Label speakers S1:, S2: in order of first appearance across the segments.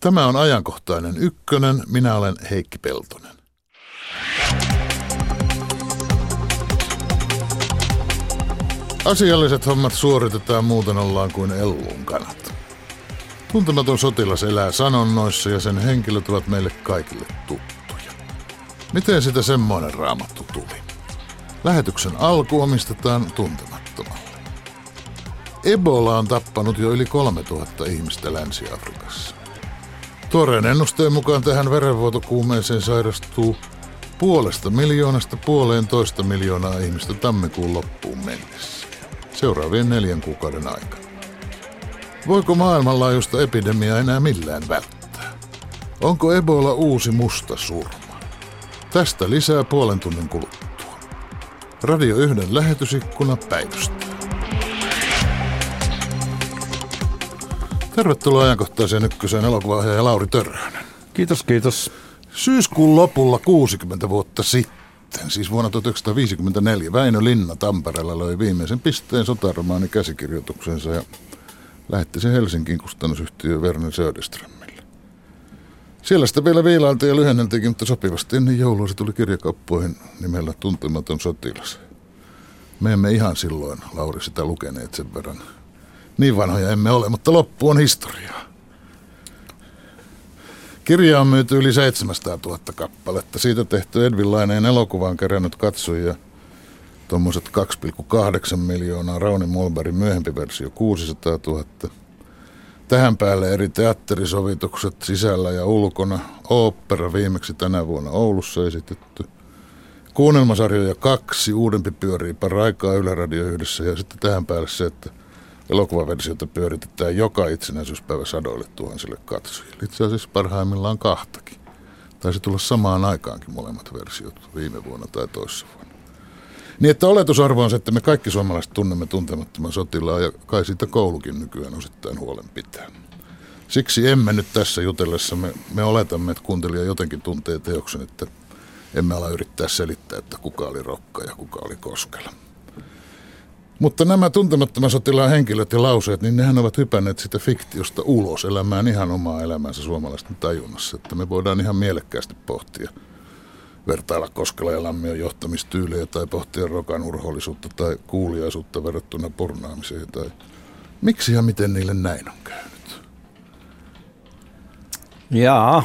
S1: Tämä on ajankohtainen ykkönen. Minä olen Heikki Peltonen. Asialliset hommat suoritetaan muuten ollaan kuin ellun kanat. Tuntematon sotilas elää sanonnoissa ja sen henkilöt ovat meille kaikille tuttuja. Miten sitä semmoinen raamattu tuli? Lähetyksen alku omistetaan tuntemattomalle. Ebola on tappanut jo yli 3000 ihmistä Länsi-Afrikassa. Tuoreen ennusteen mukaan tähän verenvuotokuumeeseen sairastuu puolesta miljoonasta puoleen toista miljoonaa ihmistä tammikuun loppuun mennessä. Seuraavien neljän kuukauden aikana. Voiko maailmanlaajuista epidemiaa enää millään välttää? Onko Ebola uusi musta surma? Tästä lisää puolen tunnin kuluttua. Radio 1 lähetysikkuna päivystää. Tervetuloa ajankohtaiseen ykköseen elokuvaohjaaja Lauri Törhönen.
S2: Kiitos, kiitos.
S1: Syyskuun lopulla 60 vuotta sitten, siis vuonna 1954, Väinö Linna Tampereella löi viimeisen pisteen sotaromaani käsikirjoituksensa ja lähetti sen Helsingin kustannusyhtiö Werner Söderströmille. Siellä sitä vielä viilailtiin ja lyhenneltiinkin, mutta sopivasti ennen joulua se tuli kirjakauppoihin nimellä Tuntematon sotilas. Me emme ihan silloin, Lauri, sitä lukeneet sen verran. Niin vanhoja emme ole, mutta loppu on historiaa. Kirja on myyty yli 700 000 kappaletta. Siitä tehty Edvin Laineen elokuva on kerännyt katsojia tuommoiset 2,8 miljoonaa. Rauni Molbergin myöhempi versio 600 000. Tähän päälle eri teatterisovitukset sisällä ja ulkona. Opera viimeksi tänä vuonna Oulussa esitetty. Kuunnelmasarjoja kaksi, uudempi pyörii paraikaa Yle Radio yhdessä ja sitten tähän päälle se, että elokuvaversiota pyöritetään joka itsenäisyyspäivä sadoille tuhansille katsojille. Itse asiassa parhaimmillaan kahtakin. Taisi tulla samaan aikaankin molemmat versiot viime vuonna tai toissa vuonna. Niin että oletusarvo on se, että me kaikki suomalaiset tunnemme tuntemattoman sotilaan ja kai siitä koulukin nykyään osittain huolen pitää. Siksi emme nyt tässä jutellessa, me, me oletamme, että kuuntelija jotenkin tuntee teoksen, että emme ala yrittää selittää, että kuka oli Rokka ja kuka oli Koskela. Mutta nämä tuntemattoman sotilaan henkilöt ja lauseet, niin nehän ovat hypänneet sitä fiktiosta ulos elämään ihan omaa elämänsä suomalaisten tajunnassa. Että me voidaan ihan mielekkäästi pohtia, vertailla Koskela ja Lammion johtamistyylejä tai pohtia rokan urhollisuutta tai kuuliaisuutta verrattuna pornaamiseen tai miksi ja miten niille näin on käynyt.
S2: Jaa,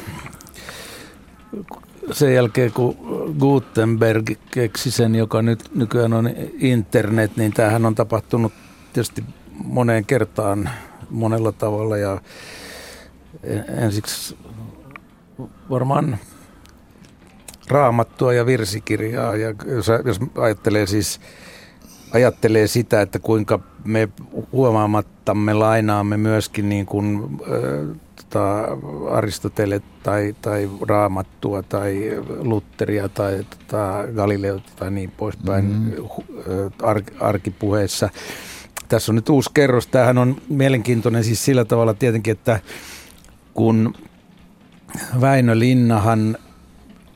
S2: sen jälkeen kun Gutenberg keksi sen, joka nyt nykyään on internet, niin tämähän on tapahtunut tietysti moneen kertaan monella tavalla. Ja ensiksi varmaan raamattua ja virsikirjaa. Ja jos, jos ajattelee siis ajattelee sitä, että kuinka me huomaamattamme lainaamme myöskin niin kuin, tota, Aristotele tai, tai Raamattua tai Lutteria tai tota, Galileota tai niin poispäin mm. ar, arkipuheessa. Tässä on nyt uusi kerros. Tämähän on mielenkiintoinen siis sillä tavalla tietenkin, että kun Väinö Linnahan,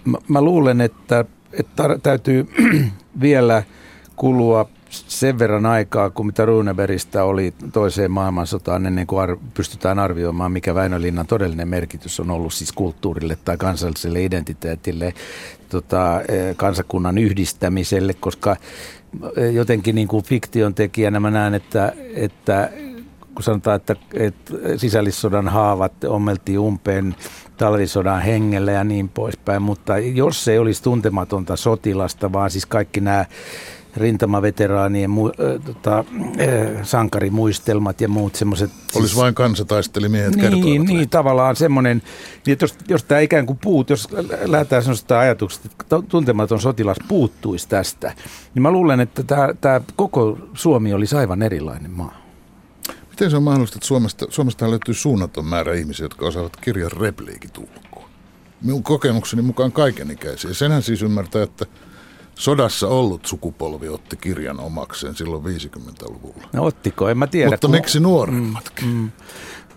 S2: mä, mä luulen, että, että täytyy vielä kulua sen verran aikaa, kuin mitä Runebergistä oli toiseen maailmansotaan, ennen kuin ar- pystytään arvioimaan, mikä Väinölinnan todellinen merkitys on ollut siis kulttuurille tai kansalliselle identiteetille, tota, e, kansakunnan yhdistämiselle, koska e, jotenkin niin kuin fiktion tekijänä mä näen, että, että kun sanotaan, että, että sisällissodan haavat ommeltiin umpeen talvisodan hengellä ja niin poispäin, mutta jos ei olisi tuntematonta sotilasta, vaan siis kaikki nämä rintamaveteraanien mu, äh, tota, äh, sankarimuistelmat ja muut semmoiset.
S1: Olisi siis, vain kansataistelimiehet
S2: niin,
S1: kertovat.
S2: Niin, tavallaan semmoinen, niin että jos, jos tämä ikään kuin puut, jos lähdetään sellaista ajatuksesta, että tuntematon sotilas puuttuisi tästä, niin mä luulen, että tämä, tämä koko Suomi olisi aivan erilainen maa.
S1: Miten se on mahdollista, että Suomesta, Suomesta löytyy suunnaton määrä ihmisiä, jotka osaavat kirjan repliikit ulkoa? Minun kokemukseni mukaan kaikenikäisiä. Senhän siis ymmärtää, että sodassa ollut sukupolvi otti kirjan omakseen silloin 50-luvulla.
S2: No ottiko, en mä tiedä.
S1: Mutta kun... miksi nuoremmatkin? Mm, mm.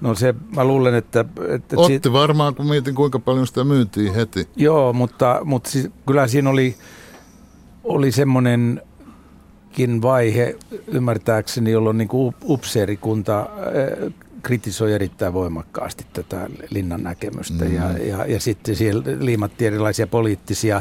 S2: No se, mä luulen, että... että
S1: Otti siitä... varmaan, kun mietin kuinka paljon sitä myytiin heti.
S2: Joo, mutta, mutta siis, kyllä siinä oli, oli semmoinenkin vaihe, ymmärtääkseni, jolloin niin kuin upseerikunta kritisoi erittäin voimakkaasti tätä linnan näkemystä mm. ja, ja, ja sitten siellä liimattiin erilaisia poliittisia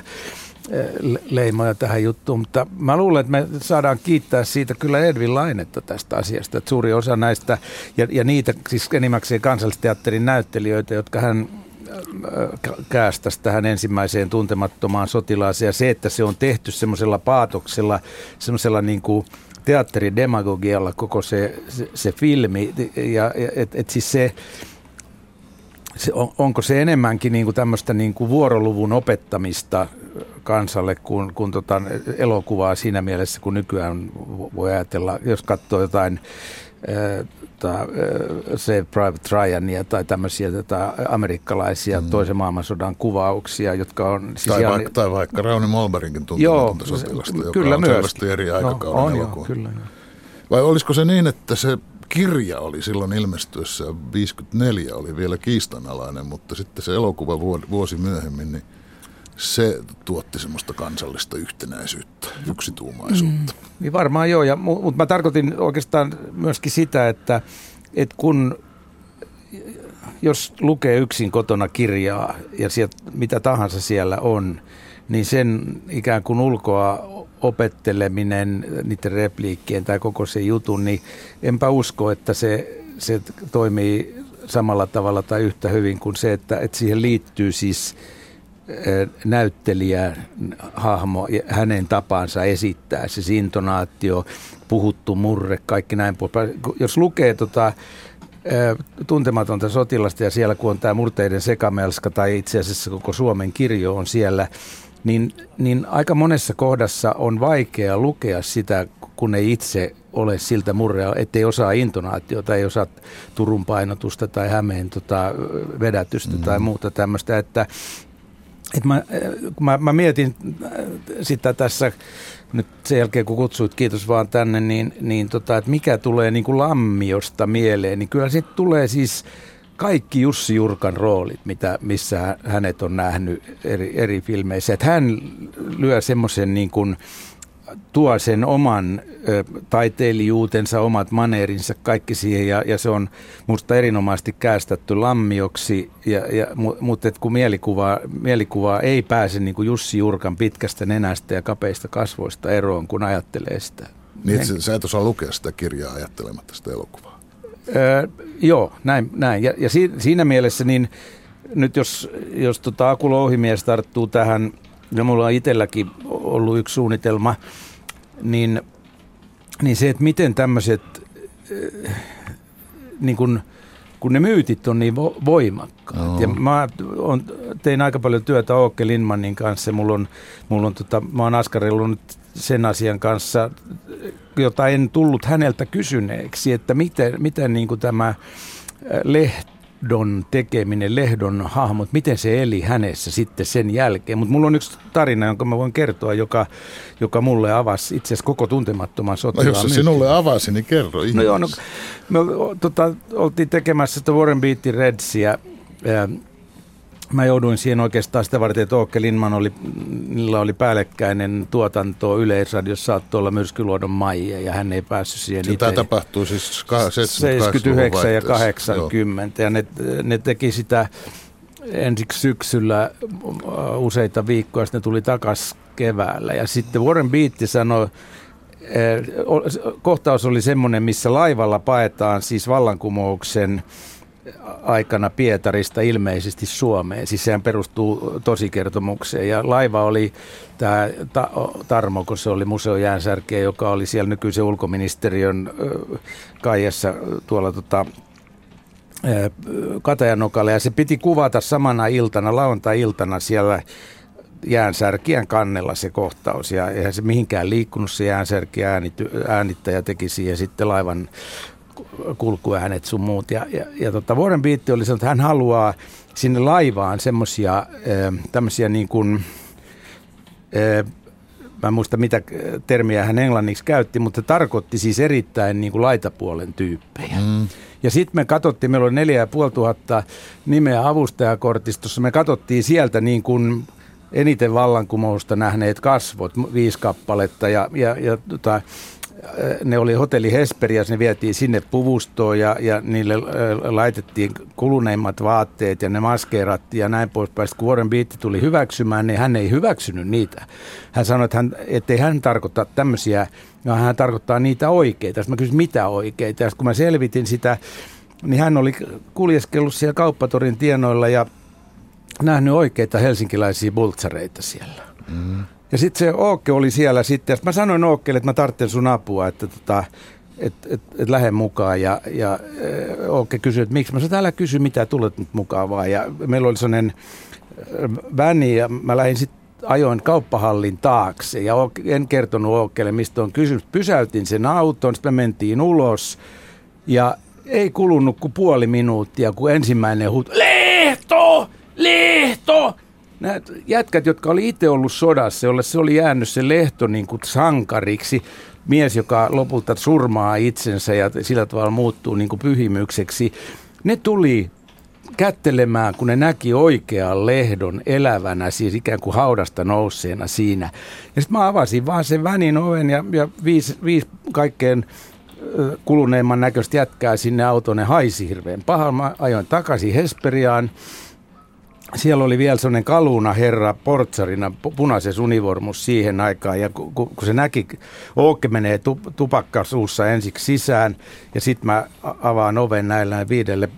S2: leimoja tähän juttuun, mutta mä luulen, että me saadaan kiittää siitä kyllä Edvin Lainetta tästä asiasta, että suuri osa näistä ja, ja niitä siis enimmäkseen kansallisteatterin näyttelijöitä, jotka hän käästäisi tähän ensimmäiseen tuntemattomaan sotilaaseen. Ja se, että se on tehty semmoisella paatoksella, semmoisella niin kuin teatteridemagogialla koko se, se, se filmi. Ja et, et siis se, se on, onko se enemmänkin niin kuin tämmöistä niin kuin vuoroluvun opettamista kansalle kuin, kuin tota elokuvaa siinä mielessä, kun nykyään voi ajatella, jos katsoo jotain tota, se Private Ryania tai tämmöisiä tota, amerikkalaisia mm. toisen maailmansodan kuvauksia, jotka on...
S1: Siis tai, vaikka, tai vaikka Rauni Molbergin tuntematonta sotilasta, joka kyllä on selvästi eri aikakauden no, on elokuva. Jo, kyllä, jo. Vai olisiko se niin, että se kirja oli silloin ilmestyessä, 54 oli vielä kiistanalainen, mutta sitten se elokuva vuosi myöhemmin, niin se tuotti semmoista kansallista yhtenäisyyttä, yksituumaisuutta. Mm,
S2: niin varmaan joo, ja, mutta mä tarkoitin oikeastaan myöskin sitä, että, että kun jos lukee yksin kotona kirjaa ja sieltä, mitä tahansa siellä on, niin sen ikään kuin ulkoa opetteleminen, niiden repliikkien tai koko se jutun, niin enpä usko, että se, se toimii samalla tavalla tai yhtä hyvin kuin se, että, että siihen liittyy siis – näyttelijä, hahmo, hänen tapansa esittää, se intonaatio, puhuttu murre, kaikki näin. Jos lukee tota, tuntematonta sotilasta ja siellä kun on tämä murteiden sekamelska tai itse asiassa koko Suomen kirjo on siellä, niin, niin aika monessa kohdassa on vaikea lukea sitä, kun ei itse ole siltä murrea, ettei osaa intonaatiota, ei osaa Turun painotusta tai Hämeen tota, vedätystä mm. tai muuta tämmöistä, että et mä, kun mä, mä mietin sitä tässä nyt sen jälkeen, kun kutsuit, kiitos vaan tänne, niin, niin tota, että mikä tulee niin kuin lammiosta mieleen, niin kyllä sitten tulee siis kaikki Jussi Jurkan roolit, mitä, missä hänet on nähnyt eri, eri filmeissä. Että hän lyö semmoisen niin kuin, tuo sen oman ö, taiteilijuutensa, omat maneerinsa, kaikki siihen ja, ja se on musta erinomaisesti käästetty lammioksi, ja, ja, mutta et kun mielikuva, mielikuva ei pääse niin kuin Jussi Jurkan pitkästä nenästä ja kapeista kasvoista eroon, kun ajattelee sitä.
S1: Niin, että sä et osaa lukea sitä kirjaa ajattelematta sitä elokuvaa.
S2: Öö, joo, näin. näin. Ja, ja si, siinä mielessä niin nyt jos, jos tota Aku Louhimies tarttuu tähän ja mulla on itselläkin ollut yksi suunnitelma, niin, niin se, että miten tämmöiset, äh, niin kun, kun ne myytit on niin vo, voimakkaat. No. Ja mä on, tein aika paljon työtä Åke Lindmanin kanssa. Mulla on, mulla on tota, mä oon askarellut sen asian kanssa, jota en tullut häneltä kysyneeksi, että miten, miten niin kuin tämä äh, lehti Lehdon tekeminen, Lehdon hahmot, miten se eli hänessä sitten sen jälkeen. Mutta mulla on yksi tarina, jonka mä voin kertoa, joka, joka mulle avasi itse asiassa koko tuntemattoman sotilaan.
S1: No jos se sinulle avasi, niin kerro
S2: No joo, no, me tota, oltiin tekemässä sitä Warren Beatty Redsia mä jouduin siihen oikeastaan sitä varten, että Åke Lindman oli, niillä oli päällekkäinen tuotanto Yleisradiossa saattoi olla Myrskyluodon Maija ja hän ei päässyt siihen
S1: itse. Tämä tapahtui siis
S2: 79 ja 80 Joo. ja ne, ne teki sitä ensiksi syksyllä uh, useita viikkoja, sitten ne tuli takaisin keväällä ja sitten Warren Beatty sanoi, eh, kohtaus oli semmoinen, missä laivalla paetaan siis vallankumouksen aikana Pietarista ilmeisesti Suomeen. Siis sehän perustuu tosikertomukseen. Ja laiva oli tämä ta- Tarmo, kun se oli museojäänsärkeä, joka oli siellä nykyisen ulkoministeriön kaijassa tuolla tota, Katajanokalle. Ja se piti kuvata samana iltana, lauantai-iltana siellä jäänsärkijän kannella se kohtaus. Ja eihän se mihinkään liikkunut se jäänsärkiä äänittäjä teki siihen sitten laivan kulkuäänet sun muut. Ja, ja, ja tota Warren Beatty oli sanonut, että hän haluaa sinne laivaan semmoisia tämmöisiä niin kuin, mä en muista mitä termiä hän englanniksi käytti, mutta tarkoitti siis erittäin niin kuin laitapuolen tyyppejä. Mm. Ja sitten me katsottiin, meillä oli neljä ja puoli tuhatta nimeä avustajakortistossa, me katsottiin sieltä niin kuin eniten vallankumousta nähneet kasvot, viisi kappaletta ja, ja, ja tota, ne oli hotelli Hesperias, ne vietiin sinne puvustoon ja, ja niille laitettiin kuluneimmat vaatteet ja ne maskeerattiin ja näin poispäin. Kun Warren Beatty tuli hyväksymään, niin hän ei hyväksynyt niitä. Hän sanoi, että hän, ettei hän tarkoita tämmöisiä, vaan hän tarkoittaa niitä oikeita. Sitten mä kysyin, mitä oikeita. Ja kun mä selvitin sitä, niin hän oli kuljeskellut siellä kauppatorin tienoilla ja nähnyt oikeita helsinkiläisiä bultsareita siellä. Mm. Ja sitten se Ookke oli siellä sitten, mä sanoin Ookkelle, että mä tarvitsen sun apua, että tota, et, et, et lähde mukaan. Ja, ja Ookke kysyi, että miksi. Mä sanoin, älä kysy mitä tulet nyt mukaan vaan. Ja meillä oli sellainen väni ja mä lähdin sitten ajoin kauppahallin taakse ja en kertonut Ookkelle, mistä on kysymys. Pysäytin sen auton, sitten me mentiin ulos ja ei kulunut kuin puoli minuuttia, kun ensimmäinen huuto, Lehto! Lehto! Nämä jätkät, jotka oli itse ollut sodassa, jolle se oli jäänyt se Lehto niin kuin sankariksi, mies, joka lopulta surmaa itsensä ja sillä tavalla muuttuu niin kuin pyhimykseksi, ne tuli kättelemään, kun ne näki oikean lehdon elävänä, siis ikään kuin haudasta nousseena siinä. Ja sitten mä avasin vaan sen vänin oven ja, ja viisi, viisi kaikkein kuluneimman näköistä jätkää sinne autoon, ne haisi hirveän pahan. Mä ajoin takaisin Hesperiaan siellä oli vielä sellainen kaluna herra portsarina, punaisessa univormus siihen aikaan. Ja kun, kun se näki, Ookke menee tupakka suussa ensiksi sisään ja sitten mä avaan oven näille viidelle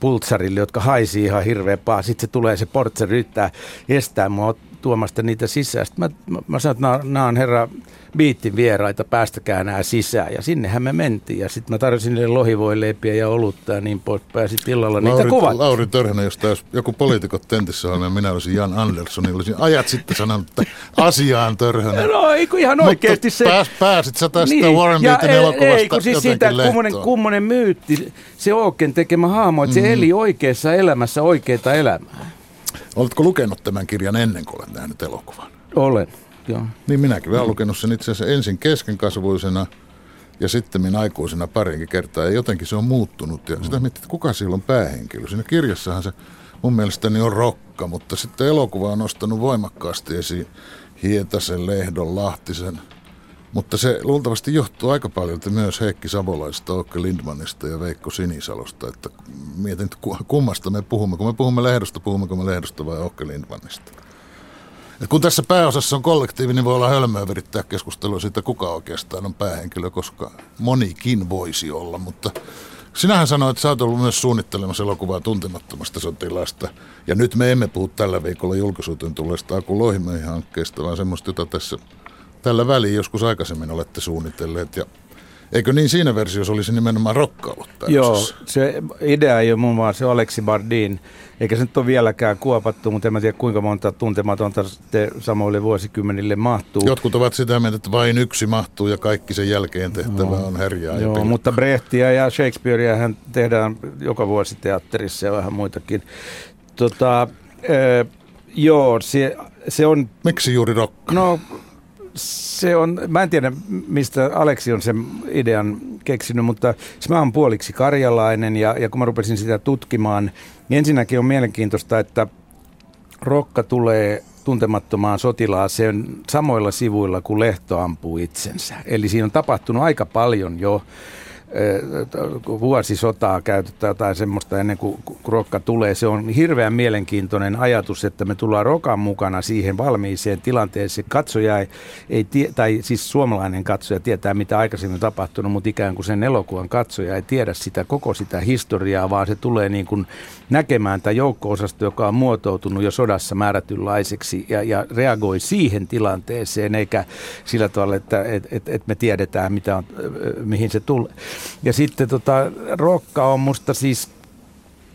S2: pultsarille, jotka haisi ihan hirveän paha. Sitten se tulee se portsari yrittää estää mua tuomasta niitä sisään. Sitten mä, mä, mä sanoin, että nämä on herra biittin vieraita, päästäkää nämä sisään. Ja sinnehän me mentiin. Ja sitten mä tarjosin niille lohivoileipiä ja olutta ja niin pois. Pääsit illalla Lauri, niitä kuvat.
S1: Lauri Törhänä, jos taas joku poliitikot tentissä on, niin minä olisin Jan Andersson, niin olisin ajat sitten sanonut, että asiaan Törhänä.
S2: No ei kun ihan oikeasti se.
S1: Pääs, pääsit sä tästä niin. Warren Beatin elokuvasta
S2: Ei kun siis siitä kummonen, kummonen myytti, se Ooken tekemä hahmo, että mm. se eli oikeassa elämässä oikeita elämää.
S1: Oletko lukenut tämän kirjan ennen kuin olet nähnyt elokuvan?
S2: Olen, joo.
S1: Niin minäkin olen lukenut sen itse asiassa ensin keskenkasvuisena ja sitten minä aikuisena parinkin kertaa. Ja jotenkin se on muuttunut. Ja sitä miettii, että kuka siellä on päähenkilö. Siinä kirjassahan se mun mielestäni on rokka, mutta sitten elokuva on nostanut voimakkaasti esiin Hietasen, Lehdon, Lahtisen – mutta se luultavasti johtuu aika paljon myös Heikki Savolaista, Okke Lindmanista ja Veikko Sinisalosta. Että mietin, että kummasta me puhumme. Kun me puhumme lehdosta, puhummeko me lehdosta vai Okke Lindmanista? Et kun tässä pääosassa on kollektiivi, niin voi olla hölmöä virittää keskustelua siitä, kuka oikeastaan on päähenkilö, koska monikin voisi olla. Mutta sinähän sanoit, että sä oot ollut myös suunnittelemassa elokuvaa tuntemattomasta sotilasta. Ja nyt me emme puhu tällä viikolla julkisuuteen tulleesta Aku hankkeesta, vaan semmoista, jota tässä tällä väliin joskus aikaisemmin olette suunnitelleet ja Eikö niin siinä versiossa olisi nimenomaan rokka ollut
S2: Joo, se idea ei ole muun muassa se Aleksi Bardin, eikä se nyt ole vieläkään kuopattu, mutta en mä tiedä kuinka monta tuntematonta sitten samoille vuosikymmenille mahtuu.
S1: Jotkut ovat sitä mieltä, että vain yksi mahtuu ja kaikki sen jälkeen tehtävä no, on herjaa
S2: Joo, mutta Brehtiä ja Shakespearea hän tehdään joka vuosi teatterissa ja vähän muitakin. Tota, äh, joo, se, se on...
S1: Miksi juuri rokka?
S2: No se on, mä en tiedä mistä Aleksi on sen idean keksinyt, mutta mä oon puoliksi karjalainen ja, ja kun mä rupesin sitä tutkimaan, niin ensinnäkin on mielenkiintoista, että Rokka tulee tuntemattomaan sotilaaseen samoilla sivuilla kuin Lehto ampuu itsensä. Eli siinä on tapahtunut aika paljon jo vuosisotaa käytetään jotain semmoista ennen kuin rokka tulee. Se on hirveän mielenkiintoinen ajatus, että me tullaan rokan mukana siihen valmiiseen tilanteeseen. Katsoja ei, ei tie, tai siis suomalainen katsoja tietää, mitä aikaisemmin on tapahtunut, mutta ikään kuin sen elokuvan katsoja ei tiedä sitä koko sitä historiaa, vaan se tulee niin kuin näkemään tämä joukko-osasto, joka on muotoutunut jo sodassa määrätynlaiseksi ja, ja reagoi siihen tilanteeseen, eikä sillä tavalla, että et, et, et me tiedetään, mitä on, mihin se tulee. Ja sitten tota, rokka on musta siis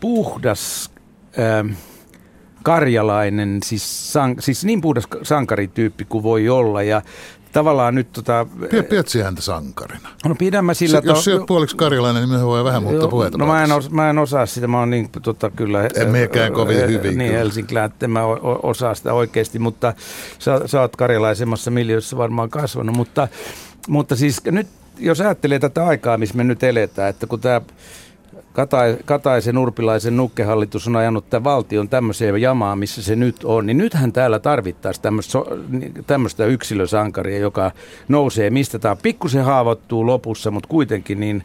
S2: puhdas ähm, karjalainen, siis, san, siis niin puhdas sankarityyppi kuin voi olla. Ja tavallaan nyt tota...
S1: Pidätkö häntä sankarina?
S2: No pidän mä sillä...
S1: Se, jos sä oot puoliksi karjalainen, niin me voi vähän muuttaa puheita.
S2: No mä en, os, mä en osaa sitä, mä oon niin tota, kyllä...
S1: En mekään kovin äh, hyvin.
S2: Niin Helsinki, että mä osaa sitä oikeasti, mutta sä, sä oot karjalaisemmassa miljöössä varmaan kasvanut, mutta, mutta siis nyt jos ajattelee tätä aikaa, missä me nyt eletään, että kun tämä Kataisen, Urpilaisen nukkehallitus on ajanut tämän valtion tämmöiseen jamaan, missä se nyt on, niin nythän täällä tarvittaisiin tämmöistä, tämmöistä yksilösankaria, joka nousee mistä tämä pikkusen haavoittuu lopussa, mutta kuitenkin niin,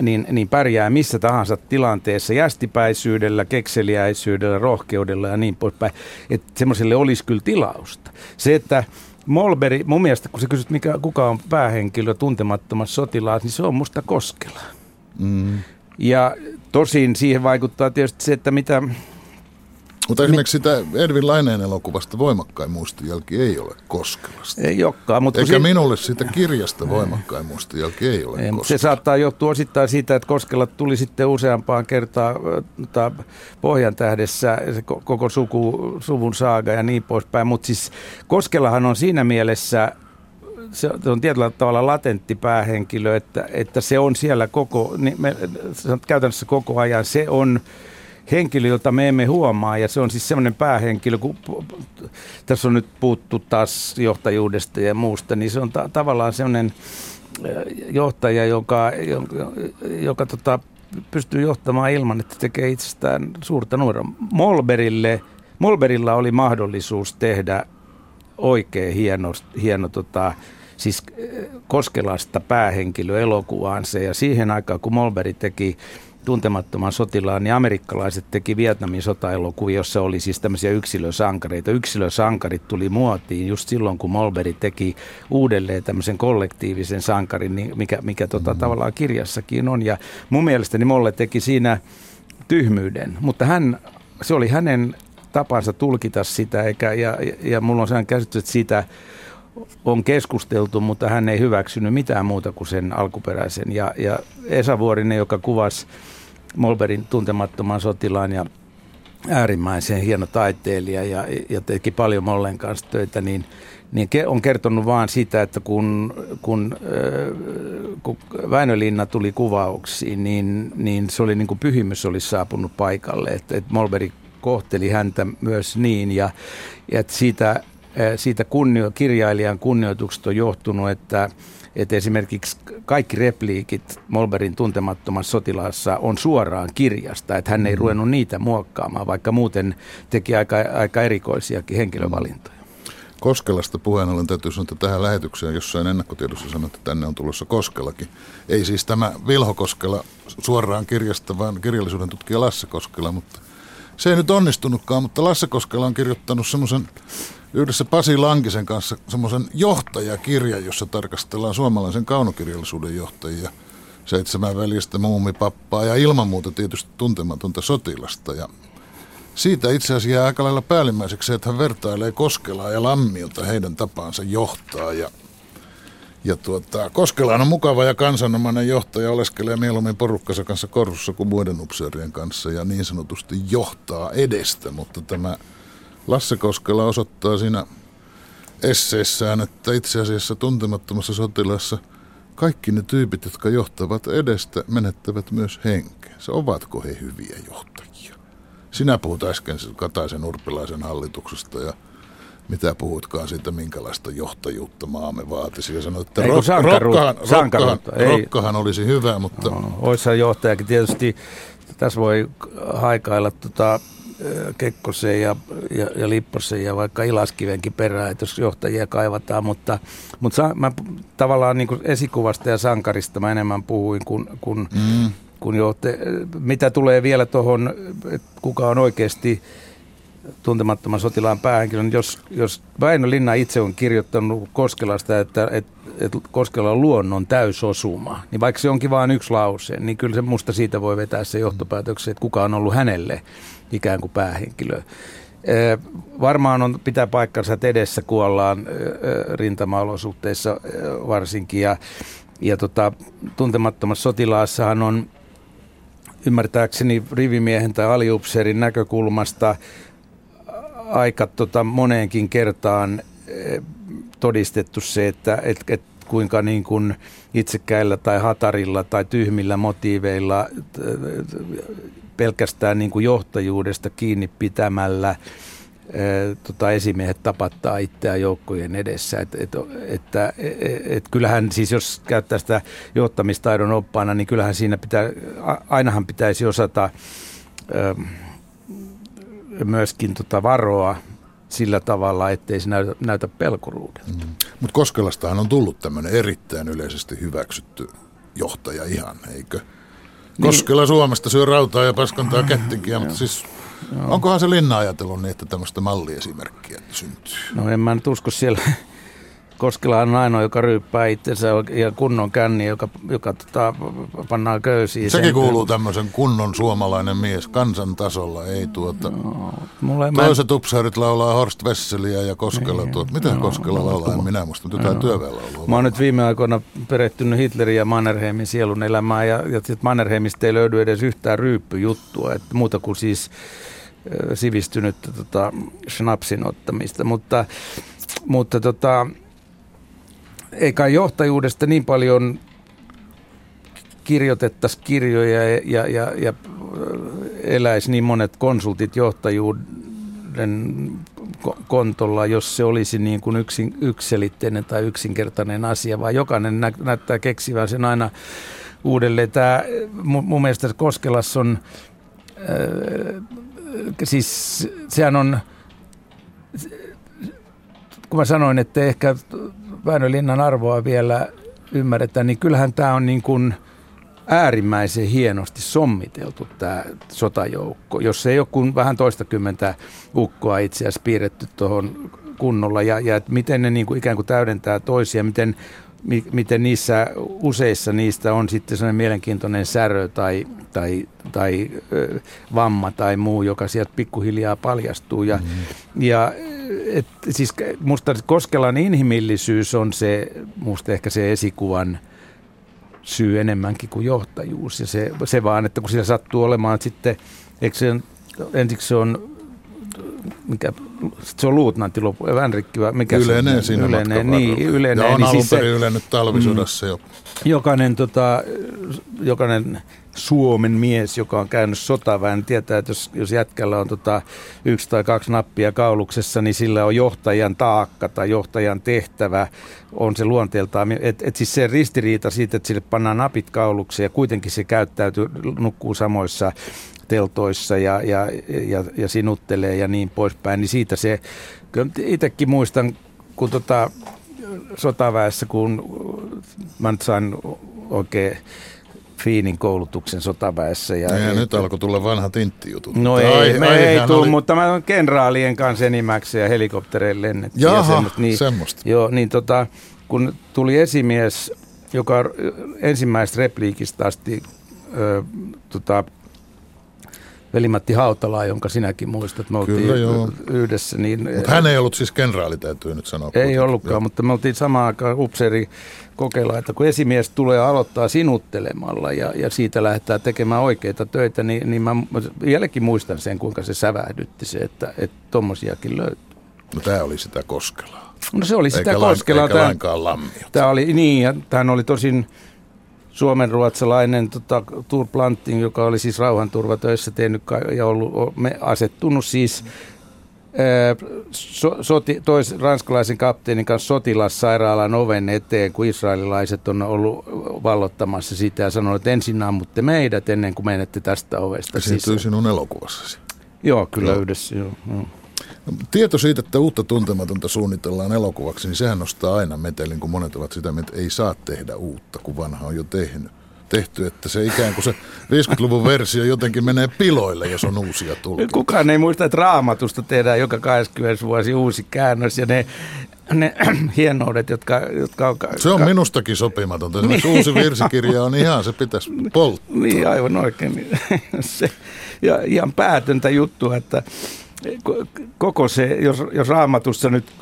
S2: niin, niin pärjää missä tahansa tilanteessa jästipäisyydellä, kekseliäisyydellä, rohkeudella ja niin poispäin. Että semmoiselle olisi kyllä tilausta. Se, että Molberi, mun mielestä kun sä kysyt, mikä, kuka on päähenkilö tuntemattomassa sotilaassa, niin se on musta Koskela. Mm. Ja tosin siihen vaikuttaa tietysti se, että mitä...
S1: Mutta esimerkiksi sitä Edvin Laineen elokuvasta Voimakkain muistijälki ei ole Koskelasta.
S2: Ei olekaan. Mutta
S1: Eikä se... minulle siitä kirjasta Voimakkain muistijälki ei ole ei,
S2: Se saattaa johtua osittain siitä, että Koskela tuli sitten useampaan kertaan tota, Pohjan tähdessä koko suku, suvun saaga ja niin poispäin. Mutta siis Koskelahan on siinä mielessä se on tietyllä tavalla latentti päähenkilö, että, että se on siellä koko, niin me, käytännössä koko ajan, se on henkilö, jota me emme huomaa ja se on siis semmoinen päähenkilö, kun tässä on nyt puuttu taas johtajuudesta ja muusta, niin se on ta- tavallaan semmoinen johtaja, joka, joka, joka tota, pystyy johtamaan ilman, että tekee itsestään suurta numeroa. Molberille, Molberilla oli mahdollisuus tehdä oikein hieno, hieno tota, siis eh, Koskelasta päähenkilö elokuvaansa ja siihen aikaan kun Molberi teki tuntemattoman sotilaan, niin amerikkalaiset teki Vietnamin sotaelokuvia, jossa oli siis tämmöisiä yksilösankareita. Yksilösankarit tuli muotiin just silloin, kun Molberi teki uudelleen tämmöisen kollektiivisen sankarin, niin mikä, mikä tota, mm-hmm. tavallaan kirjassakin on. Ja mun mielestäni Molle teki siinä tyhmyyden, mutta hän, se oli hänen tapansa tulkita sitä, eikä, ja, ja, ja mulla on sellainen käsitys, että siitä on keskusteltu, mutta hän ei hyväksynyt mitään muuta kuin sen alkuperäisen. Ja, ja Esa Vuorinen, joka kuvasi Molberin tuntemattoman sotilaan ja äärimmäisen hieno taiteilija ja, ja teki paljon Mollen kanssa töitä, niin, niin on kertonut vaan sitä, että kun, kun, kun Väinölinna tuli kuvauksiin, niin, niin se oli niin kuin pyhimys olisi saapunut paikalle, että, että Molberi kohteli häntä myös niin ja, ja että siitä siitä kunnio, kirjailijan kunnioituksesta on johtunut, että, että esimerkiksi kaikki repliikit Molberin tuntemattomassa sotilaassa on suoraan kirjasta, että hän ei mm. ruvennut niitä muokkaamaan, vaikka muuten teki aika, aika erikoisiakin henkilövalintoja.
S1: Koskelasta puheen ollen täytyy sanoa, että tähän lähetykseen jossain ennakkotiedossa sanoi, että tänne on tulossa Koskelakin. Ei siis tämä Vilho Koskela suoraan kirjasta, vaan kirjallisuuden tutkija Lasse Koskela, mutta se ei nyt onnistunutkaan, mutta Lasse Koskela on kirjoittanut semmoisen yhdessä Pasi Lankisen kanssa semmoisen johtajakirjan, jossa tarkastellaan suomalaisen kaunokirjallisuuden johtajia. Seitsemän veljestä, muumipappaa ja ilman muuta tietysti tuntematonta sotilasta. Ja siitä itse asiassa jää aika lailla päällimmäiseksi se, että hän vertailee Koskelaa ja Lammilta heidän tapaansa johtaa. Ja, ja tuota, Koskela on mukava ja kansanomainen johtaja, oleskelee mieluummin porukkansa kanssa korsussa kuin muiden upseerien kanssa ja niin sanotusti johtaa edestä, mutta tämä Lasse Koskela osoittaa siinä esseessään, että itse asiassa tuntemattomassa sotilassa kaikki ne tyypit, jotka johtavat edestä, menettävät myös henkeensä. Ovatko he hyviä johtajia? Sinä puhut äsken Kataisen urpilaisen hallituksesta ja mitä puhuitkaan siitä, minkälaista johtajuutta maamme vaatisi. Ja sanoit, että rock, rokkahan, rokkahan, rokkahan olisi hyvä, mutta... No,
S2: Oissa johtajakin tietysti, tässä voi haikailla tota, Kekkosen ja, ja, ja Lipposen ja vaikka Ilaskivenkin perään, että jos johtajia kaivataan, mutta, mutta sa, mä tavallaan niin esikuvasta ja sankarista mä enemmän puhuin kuin, kuin, mm. kuin johte, mitä tulee vielä tuohon, kuka on oikeasti tuntemattoman sotilaan päähenkilö, niin jos, jos Väinö Linna itse on kirjoittanut Koskelasta, että, että, että Koskela on luonnon täysosuma, niin vaikka se onkin vain yksi lause, niin kyllä se musta siitä voi vetää se johtopäätöksen, että kuka on ollut hänelle ikään kuin päähenkilö. Varmaan on, pitää paikkansa, että edessä kuollaan rintama-olosuhteissa varsinkin. Ja, ja tota, tuntemattomassa sotilaassahan on ymmärtääkseni rivimiehen tai aliupseerin näkökulmasta aika tota, moneenkin kertaan todistettu se, että et, et kuinka niin kuin itsekäillä tai hatarilla tai tyhmillä motiiveilla pelkästään niin kuin johtajuudesta kiinni pitämällä tota, esimiehet tapattaa itseään joukkojen edessä. Et, et, että et, et, kyllähän siis jos käyttää sitä johtamistaidon oppaana, niin kyllähän siinä pitää, ainahan pitäisi osata ö, myöskin tota varoa sillä tavalla, ettei se näytä, näytä pelkuruudelta. Mm.
S1: Mutta Koskelastahan on tullut tämmöinen erittäin yleisesti hyväksytty johtaja ihan, eikö? Niin. Koskela niin. Suomesta syö rautaa ja paskantaa kättinkiä, mutta siis Joo. onkohan se Linna ajatellut niin, että tämmöistä malliesimerkkiä syntyy?
S2: No en mä nyt usko siellä Koskela on ainoa, joka ryyppää itsensä ja kunnon känni, joka, joka tota, pannaan köysiin.
S1: Sekin sen. kuuluu tämmöisen kunnon suomalainen mies kansantasolla, ei tuota. No, mulle toiset mä... upseerit laulaa Horst Wesseliä ja Koskela tuot. Mitä no, Koskela laulaa, en minä muista, mutta jotain työväenlaulua.
S2: Mä oon nyt viime aikoina perehtynyt Hitlerin ja Mannerheimin sielun elämään ja, ja Mannerheimista ei löydy edes yhtään ryyppyjuttua, että muuta kuin siis sivistynyt tota, schnapsin ottamista, mutta, mutta tota, eikä johtajuudesta niin paljon kirjoitettaisi kirjoja ja, ja, ja, ja eläisi niin monet konsultit johtajuuden kontolla, jos se olisi niin kuin yksin, yksilitteinen tai yksinkertainen asia, vaan jokainen nä, näyttää keksivän sen aina uudelleen. Tämä, mun mielestä Koskelassa on, äh, siis sehän on, kun mä sanoin, että ehkä Väinölinnan arvoa vielä ymmärretään, niin kyllähän tämä on niin kuin äärimmäisen hienosti sommiteltu tämä sotajoukko. Jos ei ole kuin vähän toistakymmentä ukkoa itse asiassa piirretty tuohon kunnolla ja, ja miten ne niin kuin ikään kuin täydentää toisia, miten, mi, miten niissä useissa niistä on sitten sellainen mielenkiintoinen särö tai, tai, tai vamma tai muu, joka sieltä pikkuhiljaa paljastuu. Ja, mm. ja et, siis musta Koskelan inhimillisyys on se, musta ehkä se esikuvan syy enemmänkin kuin johtajuus. Ja se, se vaan, että kun siellä sattuu olemaan sitten, eikö se, ensiksi se on mikä, se on luutnantti lopu, Vänrikki mikä
S1: yleinen
S2: se
S1: on?
S2: Yleinen, niin, yleinen.
S1: Ja on niin alun siis perin siis ylennyt talvisodassa mm, jo.
S2: Jokainen, tota, jokainen Suomen mies, joka on käynyt sotaväen, tietää, että jos, jos jätkällä on tota, yksi tai kaksi nappia kauluksessa, niin sillä on johtajan taakka tai johtajan tehtävä, on se luonteeltaan. Et, et siis se ristiriita siitä, että sille pannaan napit kaulukseen ja kuitenkin se käyttäytyy, nukkuu samoissa teltoissa ja, ja, ja, ja sinuttelee ja niin poispäin, niin siitä se, itsekin muistan, kun tota, sotaväessä, kun mä nyt sain oikein fiinin koulutuksen sotaväessä.
S1: Ja, ja nyt alkoi tulla vanha tinttijutut.
S2: No ei, ai, me ai, ei tule, oli... mutta mä olen kenraalien kanssa enimmäkseen ja helikoptereille lennettiin.
S1: Jaha, ja semmoista. Niin, semmoista.
S2: Joo, niin tota, kun tuli esimies, joka ensimmäistä repliikistä asti ö, tota, Veli-Matti Hautala, jonka sinäkin muistat, me oltiin Kyllä, joo. yhdessä. Niin,
S1: mutta hän ei ollut siis kenraali, täytyy nyt sanoa.
S2: Ei ollutkaan, joo. mutta me oltiin samaan aikaan upseeri kokeilla, että kun esimies tulee aloittaa sinuttelemalla ja, ja siitä lähdetään tekemään oikeita töitä, niin, niin mä vieläkin muistan sen, kuinka se sävähdytti se, että tuommoisiakin löytyy.
S1: No tämä oli sitä Koskelaa.
S2: No se oli sitä eikä Koskelaa.
S1: Eikä lainkaan lammiota.
S2: Tämä oli, niin, ja tämähän oli tosin suomenruotsalainen tota, Tour Planting, joka oli siis rauhanturvatöissä tehnyt ja ollut me asettunut siis so, soti, tois, ranskalaisen kapteenin kanssa sotilassairaalan oven eteen, kun israelilaiset on ollut vallottamassa sitä ja sanonut, että ensin ammutte meidät ennen kuin menette tästä ovesta
S1: sisään. sinun elokuvassasi.
S2: Joo, kyllä joo. yhdessä. Joo, joo.
S1: Tieto siitä, että uutta tuntematonta suunnitellaan elokuvaksi, niin sehän nostaa aina metelin, kun monet ovat sitä, että ei saa tehdä uutta, kun vanha on jo tehnyt tehty, että se ikään kuin se 50-luvun versio jotenkin menee piloille, jos on uusia tulkintoja.
S2: Kukaan ei muista, että raamatusta tehdään joka 20 vuosi uusi käännös ja ne ne hienoudet, jotka, jotka on...
S1: Se on minustakin sopimatonta. Esimerkiksi niin. uusi virsikirja on ihan, se pitäisi polttaa.
S2: Niin, aivan oikein. Se, ja ihan päätöntä juttua, että koko se, jos, jos raamatussa nyt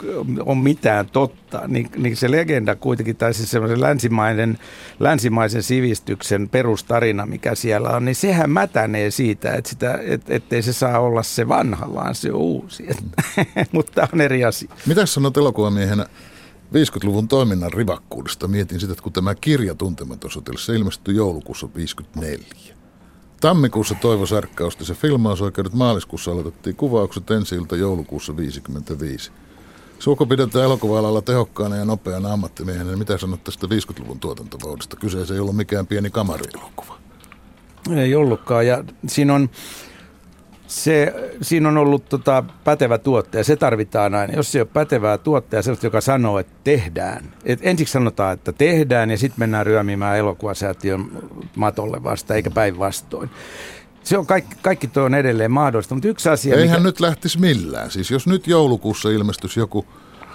S2: on mitään totta, niin, niin se legenda kuitenkin, tai siis semmoisen länsimainen, länsimaisen sivistyksen perustarina, mikä siellä on, niin sehän mätänee siitä, että sitä, et, ettei se saa olla se vanha, vaan se on uusi. Mutta on eri asia.
S1: Mitä sanot elokuvamiehenä 50-luvun toiminnan rivakkuudesta? Mietin sitä, että kun tämä kirja Tuntematon sotilas, se ilmestyi joulukuussa 54. Tammikuussa Toivo Särkkä osti se filmausoikeudet, maaliskuussa aloitettiin kuvaukset ensi ilta joulukuussa 55. Suko pidetään elokuva tehokkaana ja nopeana ammattimiehenä, mitä sanot tästä 50-luvun tuotantovauhdista? Kyseessä ei ollut mikään pieni kamarielokuva.
S2: Ei ollutkaan, ja siinä on, se, siinä on ollut tota, pätevä tuottaja, se tarvitaan aina. Jos se ei ole pätevää tuottaja, sellaista, joka sanoo, että tehdään. Et ensiksi sanotaan, että tehdään ja sitten mennään ryömimään elokuvasäätiön matolle vasta, eikä päinvastoin. Se on kaikki, kaikki tuo on edelleen mahdollista, mutta yksi asia...
S1: Eihän mikä... nyt lähtisi millään. Siis jos nyt joulukuussa ilmestyisi joku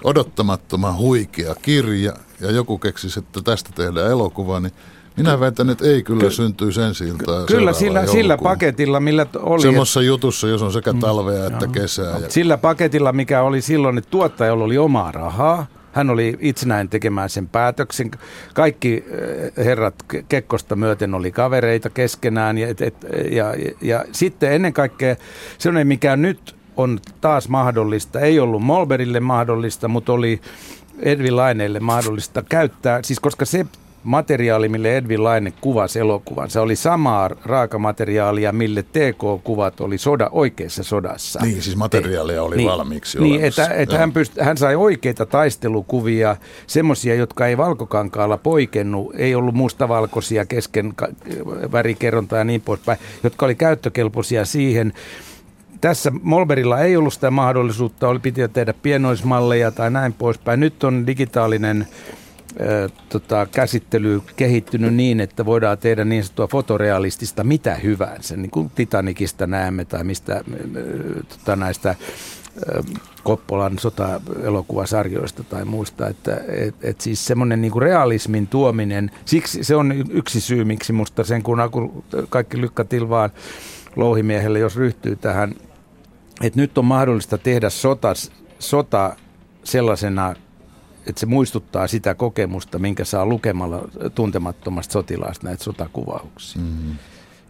S1: odottamattoman huikea kirja ja joku keksisi, että tästä tehdään elokuva, niin minä väitän, että ei kyllä Ky- syntyy sen siltä.
S2: Kyllä sillä, sillä paketilla, millä oli.
S1: Semmoisessa et... jutussa, jos on sekä mm. talvea mm, että kesää. Ja...
S2: Sillä paketilla, mikä oli silloin, että tuottajalla oli omaa rahaa. Hän oli itsenäinen tekemään sen päätöksen. Kaikki eh, herrat Kekkosta myöten oli kavereita keskenään. Ja, et, et, ja, ja, ja sitten ennen kaikkea sellainen, mikä nyt on taas mahdollista, ei ollut Molberille mahdollista, mutta oli Edvin Laineille mahdollista käyttää, siis koska se materiaali, mille Edvin Laine kuvasi elokuvan. Se oli samaa raakamateriaalia, mille TK-kuvat oli soda, oikeassa sodassa.
S1: Niin, siis materiaalia oli
S2: niin,
S1: valmiiksi
S2: Niin, että, että hän, pyst, hän sai oikeita taistelukuvia, semmoisia, jotka ei valkokankaalla poikennut, ei ollut mustavalkoisia kesken värikerrontaa ja niin poispäin, jotka oli käyttökelpoisia siihen tässä Molberilla ei ollut sitä mahdollisuutta, oli piti tehdä pienoismalleja tai näin poispäin. Nyt on digitaalinen tota, käsittely kehittynyt niin, että voidaan tehdä niin sanottua fotorealistista mitä hyvänsä, niin kuin Titanikista näemme tai mistä tota, näistä Koppolan sota-elokuvasarjoista tai muista, että et, et siis semmoinen niin realismin tuominen, siksi se on yksi syy, miksi musta sen kun kaikki lykkätilvaan louhimiehelle, jos ryhtyy tähän, että nyt on mahdollista tehdä sota, sota sellaisena että se muistuttaa sitä kokemusta, minkä saa lukemalla tuntemattomasta sotilaasta näitä sotakuvauksia. Mm-hmm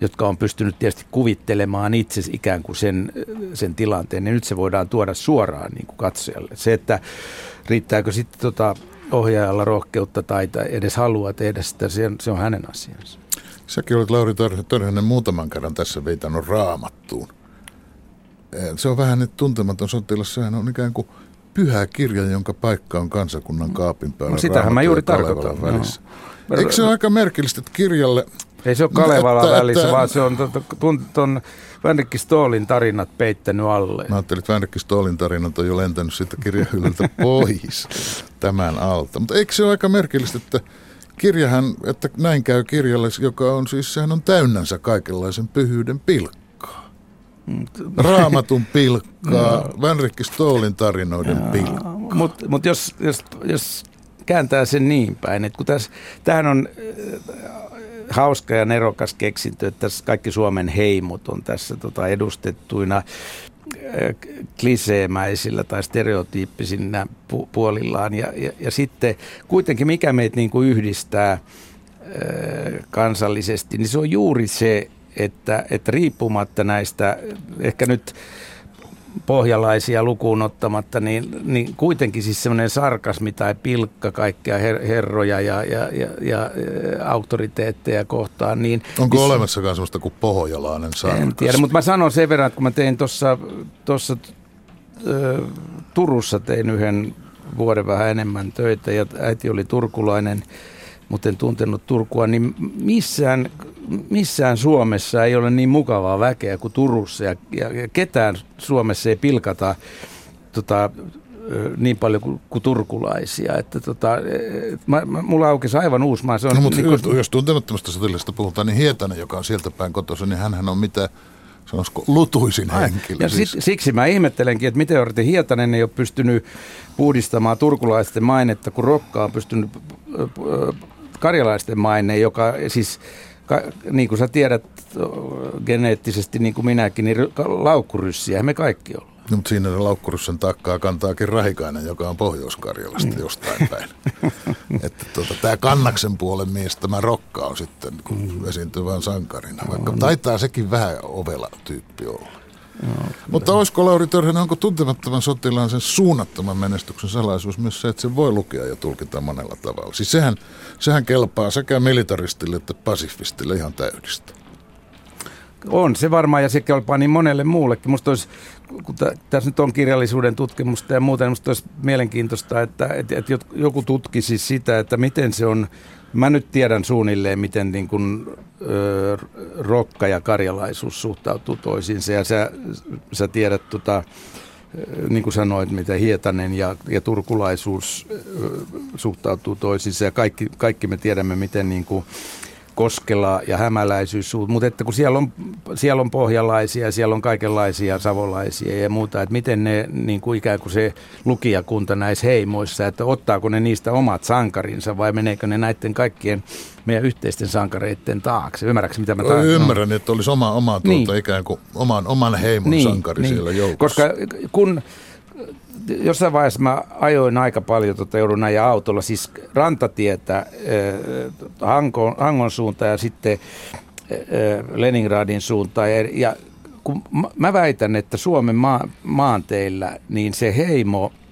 S2: jotka on pystynyt tietysti kuvittelemaan itse ikään kuin sen, sen tilanteen, niin nyt se voidaan tuoda suoraan niin kuin katsojalle. Se, että riittääkö sitten tota ohjaajalla rohkeutta tai, tai edes halua tehdä sitä, se on, se on hänen asiansa.
S1: Säkin olet Lauri Törhönen muutaman kerran tässä viitannut raamattuun. Se on vähän nyt tuntematon sotilas, sehän on ikään kuin – pyhä kirja, jonka paikka on kansakunnan kaapin päällä. No
S2: sitähän mä juuri tarkoitan. Välissä.
S1: No. Eikö se ole aika merkillistä, että kirjalle...
S2: Ei se ole Kalevala että, välissä, että, vaan se on tuon Vänrikki Stoolin tarinat peittänyt alle.
S1: Mä ajattelin, että Vänrikki Stoolin tarinat on jo lentänyt siitä kirjahyllyltä pois tämän alta. Mutta eikö se ole aika merkillistä, että kirjahan, että näin käy kirjalle, joka on siis, sehän on täynnänsä kaikenlaisen pyhyyden pilkka. Raamatun pilkkaa, no. Vänrikki Stoolin tarinoiden Jaa. pilkkaa.
S2: Mutta mut jos, jos, jos kääntää sen niin päin, että kun tässä, tämähän on äh, hauska ja nerokas keksintö, että tässä kaikki Suomen heimot on tässä tota, edustettuina äh, kliseemäisillä tai stereotyyppisillä pu- puolillaan. Ja, ja, ja sitten kuitenkin mikä meitä niin kuin yhdistää äh, kansallisesti, niin se on juuri se, että, että riippumatta näistä, ehkä nyt pohjalaisia lukuun ottamatta, niin, niin kuitenkin siis semmoinen sarkasmi tai pilkka kaikkia her, herroja ja, ja, ja, ja auktoriteetteja kohtaan. Niin,
S1: Onko
S2: niin,
S1: olemassakaan semmoista kuin pohjalainen sarkasmi?
S2: En tiedä, mutta mä sanon sen verran, että kun mä tein tuossa Turussa tein yhden vuoden vähän enemmän töitä ja äiti oli turkulainen, mutta en tuntenut Turkua, niin missään, missään Suomessa ei ole niin mukavaa väkeä kuin Turussa ja, ja, ja ketään Suomessa ei pilkata tota, niin paljon kuin, kuin turkulaisia. Että tota, mä, mä, mulla aukesi aivan uusi maa.
S1: Se on, no, mutta niin kun... jos tuntemattomasta sotilaista puhutaan, niin Hietanen, joka on sieltä päin kotossa, niin hän on mitä sanoisiko lutuisin henkilö.
S2: Ja siis. siksi mä ihmettelenkin, että miten Orti Hietanen ei ole pystynyt puhdistamaan turkulaisten mainetta, kun Rokka on pystynyt karjalaisten maine, joka siis, ka, niin kuin sä tiedät geneettisesti, niin kuin minäkin, niin laukkuryssiä me kaikki ollaan.
S1: No, mutta siinä laukkuryssän takkaa kantaakin Rahikainen, joka on Pohjois-Karjalasta mm. jostain päin. että tuota, tämä kannaksen puolen mies, tämä Rokka on sitten kun mm. esiintyvän sankarina, vaikka no, taitaa sekin vähän ovela tyyppi olla. Joo, Mutta olisiko Lauri Törhänen, onko tuntemattoman sotilaan sen suunnattoman menestyksen salaisuus myös se, että se voi lukea ja tulkita monella tavalla? Siis sehän, sehän kelpaa sekä militaristille että pasifistille ihan täydistä.
S2: On se varmaan ja se kelpaa niin monelle muullekin. Musta olisi, kun tässä nyt on kirjallisuuden tutkimusta ja muuten, musta olisi mielenkiintoista, että, että, että joku tutkisi sitä, että miten se on, mä nyt tiedän suunnilleen, miten niin kuin, ö, rokka ja karjalaisuus suhtautuu toisiinsa. Ja sä, sä tiedät tota, niin kuin sanoit, miten Hietanen ja, ja turkulaisuus suhtautuu toisiinsa. Ja kaikki, kaikki me tiedämme, miten niin kuin Koskela ja hämäläisyys, mutta että kun siellä on, siellä on pohjalaisia, siellä on kaikenlaisia savolaisia ja muuta, että miten ne niin kuin ikään kuin se lukijakunta näissä heimoissa, että ottaako ne niistä omat sankarinsa vai meneekö ne näiden kaikkien meidän yhteisten sankareiden taakse. Ymmärrätkö, mitä mä
S1: tarkoitan? Ymmärrän, että olisi oma, oma tuota, niin. ikään kuin oman, oman heimon niin, sankari niin. siellä joukossa.
S2: Koska kun jossain vaiheessa mä ajoin aika paljon, tota, joudun näin autolla, siis rantatietä äh, Hangon, Hangon suuntaan ja sitten äh, Leningradin suuntaan. Ja, ja kun mä väitän, että Suomen maa, maanteillä, niin se heimo –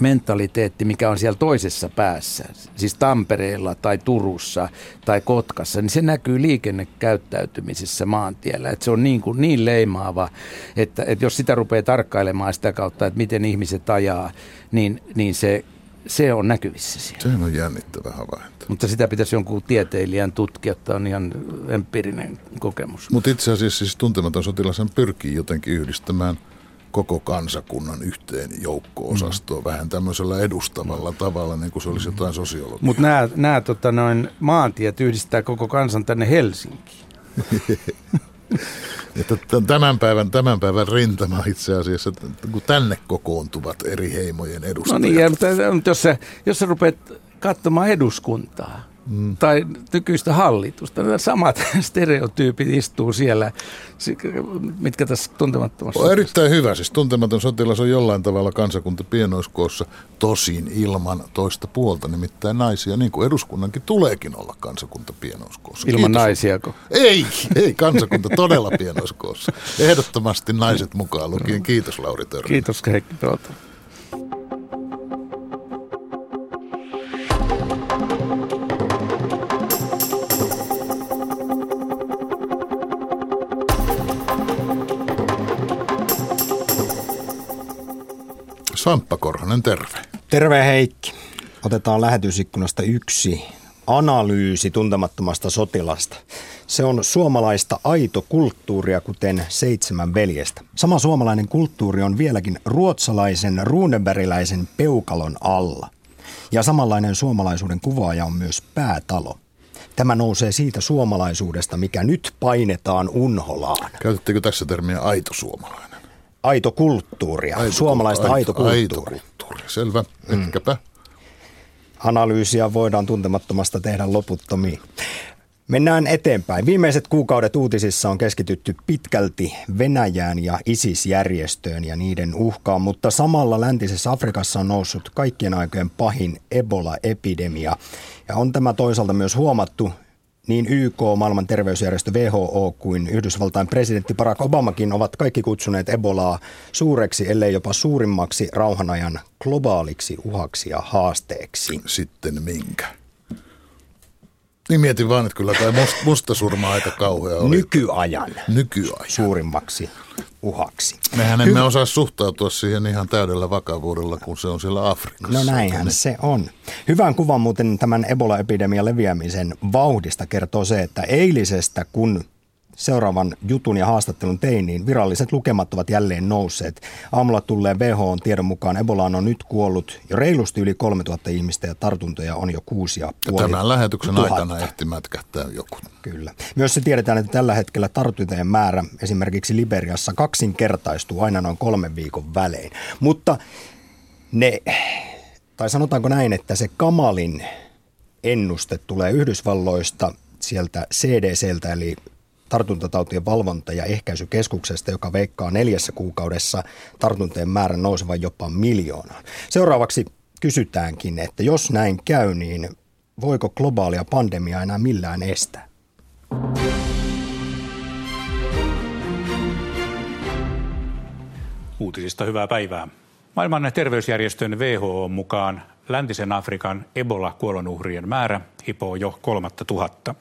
S2: mentaliteetti, mikä on siellä toisessa päässä, siis Tampereella tai Turussa tai Kotkassa, niin se näkyy liikennekäyttäytymisessä maantiellä. Että se on niin, kuin, niin leimaava, että, että jos sitä rupeaa tarkkailemaan sitä kautta, että miten ihmiset ajaa, niin, niin se, se on näkyvissä siellä.
S1: Se on jännittävä havainto.
S2: Mutta sitä pitäisi jonkun tieteilijän tutkia, että on ihan empiirinen kokemus.
S1: Mutta itse asiassa siis tuntematon sotilasen pyrkii jotenkin yhdistämään – koko kansakunnan yhteen joukko-osastoon mm. vähän tämmöisellä edustavalla tavalla, niin kuin se olisi jotain sosiologiaa.
S2: Mutta nämä, nämä tota, noin, maantiet yhdistää koko kansan tänne Helsinkiin.
S1: että tämän päivän, tämän päivän rintama itse asiassa, kun tänne kokoontuvat eri heimojen edustajat.
S2: No niin, mutta, mutta jos, sä, jos sä rupeat katsomaan eduskuntaa, mm. tai nykyistä hallitusta. Nämä samat stereotyypit istuu siellä, mitkä tässä tuntemattomassa...
S1: On erittäin hyvä. Siis tuntematon sotilas on jollain tavalla kansakunta pienoiskoossa, tosin ilman toista puolta, nimittäin naisia, niin kuin eduskunnankin tuleekin olla kansakunta pienoiskoossa.
S2: Ilman Kiitos. naisiako?
S1: Ei, ei kansakunta todella pienoiskoossa. Ehdottomasti naiset mukaan lukien. Kiitos Lauri Törmä.
S2: Kiitos Heikki Peltola.
S1: Samppa Korhonen, terve.
S3: Terve Heikki. Otetaan lähetysikkunasta yksi analyysi tuntemattomasta sotilasta. Se on suomalaista aitokulttuuria, kuten seitsemän veljestä. Sama suomalainen kulttuuri on vieläkin ruotsalaisen ruunenbergiläisen peukalon alla. Ja samanlainen suomalaisuuden kuvaaja on myös päätalo. Tämä nousee siitä suomalaisuudesta, mikä nyt painetaan unholaan.
S1: Käytettekö tässä termiä aito suomalainen?
S3: Aitokulttuuria, aito, suomalaista aitokulttuuria. Aitokulttuuria,
S1: selvä, mm. ehkäpä.
S3: Analyysiä voidaan tuntemattomasta tehdä loputtomiin. Mennään eteenpäin. Viimeiset kuukaudet uutisissa on keskitytty pitkälti Venäjään ja ISIS-järjestöön ja niiden uhkaan, mutta samalla läntisessä Afrikassa on noussut kaikkien aikojen pahin Ebola-epidemia. Ja on tämä toisaalta myös huomattu niin YK, maailman terveysjärjestö WHO kuin Yhdysvaltain presidentti Barack Obamakin ovat kaikki kutsuneet Ebolaa suureksi, ellei jopa suurimmaksi rauhanajan globaaliksi uhaksi ja haasteeksi.
S1: Sitten minkä? Niin mietin vaan, että kyllä tämä musta surma aika kauhea oli.
S3: Nykyajan.
S1: Nykyajan.
S3: Suurimmaksi uhaksi.
S1: Mehän emme Hy- osaa suhtautua siihen ihan täydellä vakavuudella, kun se on siellä Afrikassa.
S3: No näinhän se on. Hyvän kuvan muuten tämän Ebola-epidemian leviämisen vauhdista kertoo se, että eilisestä, kun seuraavan jutun ja haastattelun tein, niin viralliset lukemat ovat jälleen nousseet. Aamulla tulleen WHO tiedon mukaan Ebolaan on nyt kuollut jo reilusti yli 3000 ihmistä ja tartuntoja on jo kuusi ja puoli
S1: Tämän lähetyksen tuhatta. aikana ehti mätkähtää joku.
S3: Kyllä. Myös se tiedetään, että tällä hetkellä tartuntojen määrä esimerkiksi Liberiassa kaksinkertaistuu aina noin kolmen viikon välein. Mutta ne, tai sanotaanko näin, että se kamalin ennuste tulee Yhdysvalloista sieltä CDCltä eli tartuntatautien valvonta- ja ehkäisykeskuksesta, joka veikkaa neljässä kuukaudessa tartuntojen määrän nousevan jopa miljoonaan. Seuraavaksi kysytäänkin, että jos näin käy, niin voiko globaalia pandemiaa enää millään estää?
S4: Uutisista hyvää päivää. Maailman terveysjärjestön WHO mukaan läntisen Afrikan Ebola-kuolonuhrien määrä hipoo jo kolmatta tuhatta.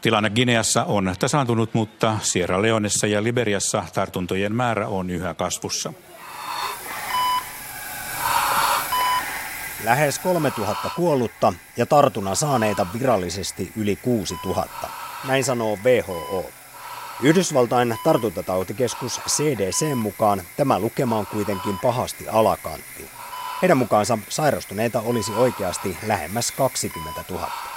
S4: Tilanne Gineassa on tasaantunut, mutta Sierra Leonessa ja Liberiassa tartuntojen määrä on yhä kasvussa.
S3: Lähes 3000 kuollutta ja tartunnan saaneita virallisesti yli 6000. Näin sanoo WHO. Yhdysvaltain tartuntatautikeskus CDC mukaan tämä lukema on kuitenkin pahasti alakantti. Heidän mukaansa sairastuneita olisi oikeasti lähemmäs 20 000.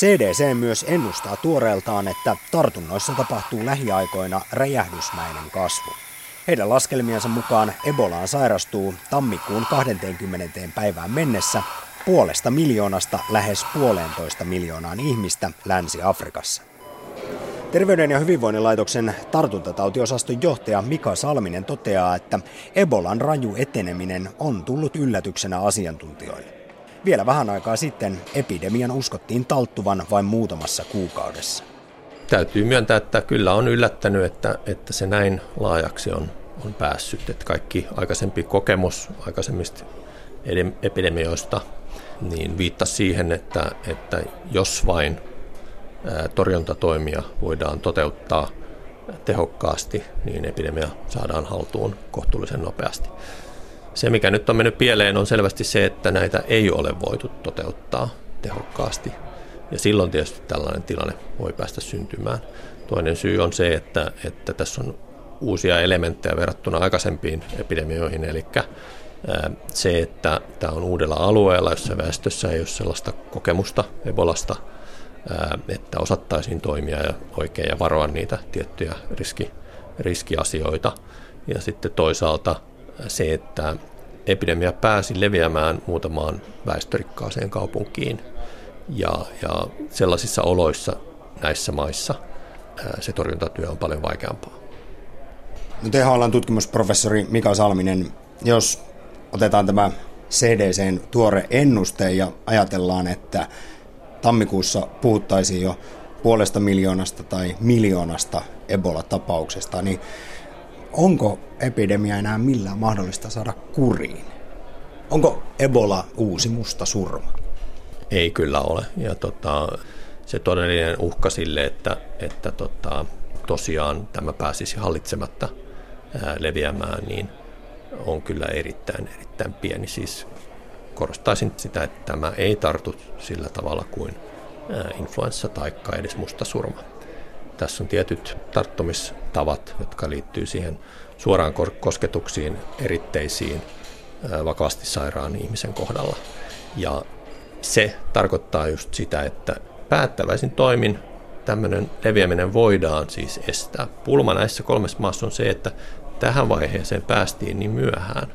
S3: CDC myös ennustaa tuoreeltaan, että tartunnoissa tapahtuu lähiaikoina räjähdysmäinen kasvu. Heidän laskelmiensa mukaan Ebolaan sairastuu tammikuun 20. päivään mennessä puolesta miljoonasta lähes puolentoista miljoonaan ihmistä Länsi-Afrikassa. Terveyden ja hyvinvoinnin laitoksen tartuntatautiosaston johtaja Mika Salminen toteaa, että Ebolan raju eteneminen on tullut yllätyksenä asiantuntijoille. Vielä vähän aikaa sitten epidemian uskottiin talttuvan vain muutamassa kuukaudessa.
S5: Täytyy myöntää, että kyllä on yllättänyt, että, että se näin laajaksi on, on päässyt. Että kaikki aikaisempi kokemus aikaisemmista epidemioista niin viittasi siihen, että, että jos vain torjuntatoimia voidaan toteuttaa tehokkaasti, niin epidemia saadaan haltuun kohtuullisen nopeasti. Se, mikä nyt on mennyt pieleen, on selvästi se, että näitä ei ole voitu toteuttaa tehokkaasti. Ja silloin tietysti tällainen tilanne voi päästä syntymään. Toinen syy on se, että, että tässä on uusia elementtejä verrattuna aikaisempiin epidemioihin, eli se, että tämä on uudella alueella, jossa väestössä ei ole sellaista kokemusta Ebolasta – että osattaisiin toimia ja oikein ja varoa niitä tiettyjä riski, riskiasioita. Ja sitten toisaalta se, että epidemia pääsi leviämään muutamaan väestörikkaaseen kaupunkiin ja, ja sellaisissa oloissa näissä maissa se torjuntatyö on paljon vaikeampaa.
S3: No THLn tutkimusprofessori Mika Salminen, jos otetaan tämä CDCn tuore ennuste ja ajatellaan, että tammikuussa puhuttaisiin jo puolesta miljoonasta tai miljoonasta Ebola-tapauksesta, niin onko epidemia enää millään mahdollista saada kuriin? Onko Ebola uusi musta surma?
S5: Ei kyllä ole. Ja tota, se todellinen uhka sille, että, että tota, tosiaan tämä pääsisi hallitsematta ää, leviämään, niin on kyllä erittäin, erittäin pieni. Siis korostaisin sitä, että tämä ei tartu sillä tavalla kuin influenssa tai edes musta surma. Tässä on tietyt tarttumistavat, jotka liittyy siihen suoraan kosketuksiin, eritteisiin vakavasti sairaan ihmisen kohdalla. Ja se tarkoittaa just sitä, että päättäväisin toimin tämmöinen leviäminen voidaan siis estää. Pulma näissä kolmessa maassa on se, että tähän vaiheeseen päästiin niin myöhään,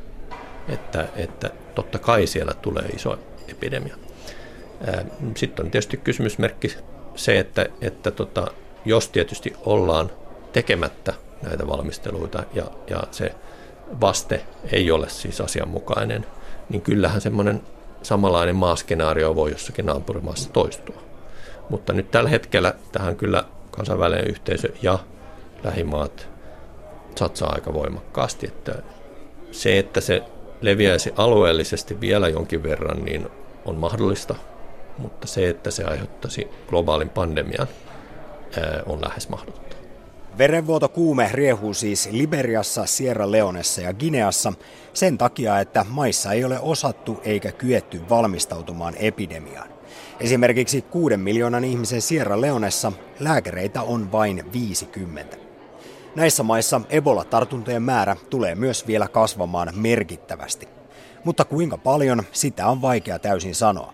S5: että, että totta kai siellä tulee iso epidemia. Sitten on tietysti kysymysmerkki se, että, että tota, jos tietysti ollaan tekemättä näitä valmisteluita ja, ja se vaste ei ole siis asianmukainen, niin kyllähän semmoinen samanlainen maaskenaario voi jossakin naapurimaassa toistua. Mutta nyt tällä hetkellä tähän kyllä kansainvälinen yhteisö ja lähimaat satsaa aika voimakkaasti, että se, että se leviäisi alueellisesti vielä jonkin verran, niin on mahdollista, mutta se, että se aiheuttaisi globaalin pandemian, on lähes mahdotonta.
S3: Verenvuotokuume riehuu siis Liberiassa, Sierra Leonessa ja Gineassa sen takia, että maissa ei ole osattu eikä kyetty valmistautumaan epidemiaan. Esimerkiksi kuuden miljoonan ihmisen Sierra Leonessa lääkäreitä on vain 50. Näissä maissa Ebola-tartuntojen määrä tulee myös vielä kasvamaan merkittävästi. Mutta kuinka paljon, sitä on vaikea täysin sanoa.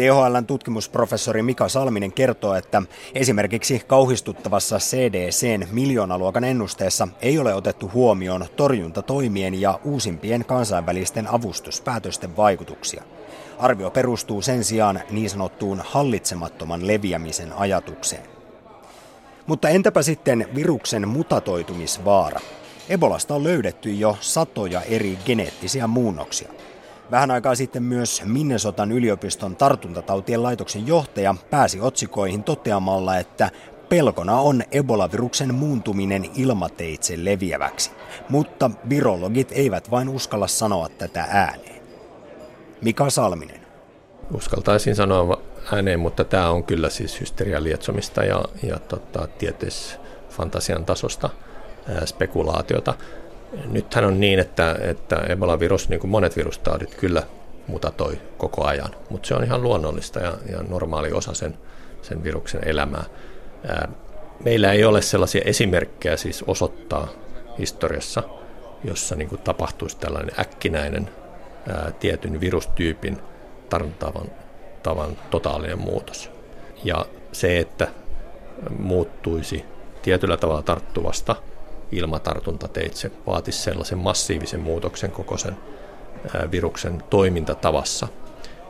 S3: THLn tutkimusprofessori Mika Salminen kertoo, että esimerkiksi kauhistuttavassa CDCn miljoonaluokan ennusteessa ei ole otettu huomioon torjuntatoimien ja uusimpien kansainvälisten avustuspäätösten vaikutuksia. Arvio perustuu sen sijaan niin sanottuun hallitsemattoman leviämisen ajatukseen. Mutta entäpä sitten viruksen mutatoitumisvaara? Ebolasta on löydetty jo satoja eri geneettisiä muunnoksia. Vähän aikaa sitten myös Minnesotan yliopiston tartuntatautien laitoksen johtaja pääsi otsikoihin toteamalla, että pelkona on Ebola-viruksen muuntuminen ilmateitse leviäväksi. Mutta virologit eivät vain uskalla sanoa tätä ääneen. Mika Salminen.
S5: Uskaltaisin sanoa ääneen, mutta tämä on kyllä siis hysterian lietsomista ja, ja tota, fantasian tasosta spekulaatiota. Nythän on niin, että, että Ebola-virus, niin kuin monet virustaudit, kyllä mutatoi koko ajan, mutta se on ihan luonnollista ja, ja normaali osa sen, sen viruksen elämää. Ää, meillä ei ole sellaisia esimerkkejä siis osoittaa historiassa, jossa niin kuin tapahtuisi tällainen äkkinäinen ää, tietyn virustyypin tartuntavan tavan totaalinen muutos. Ja se, että muuttuisi tietyllä tavalla tarttuvasta ilmatartuntateitse, vaatisi sellaisen massiivisen muutoksen koko sen viruksen toimintatavassa,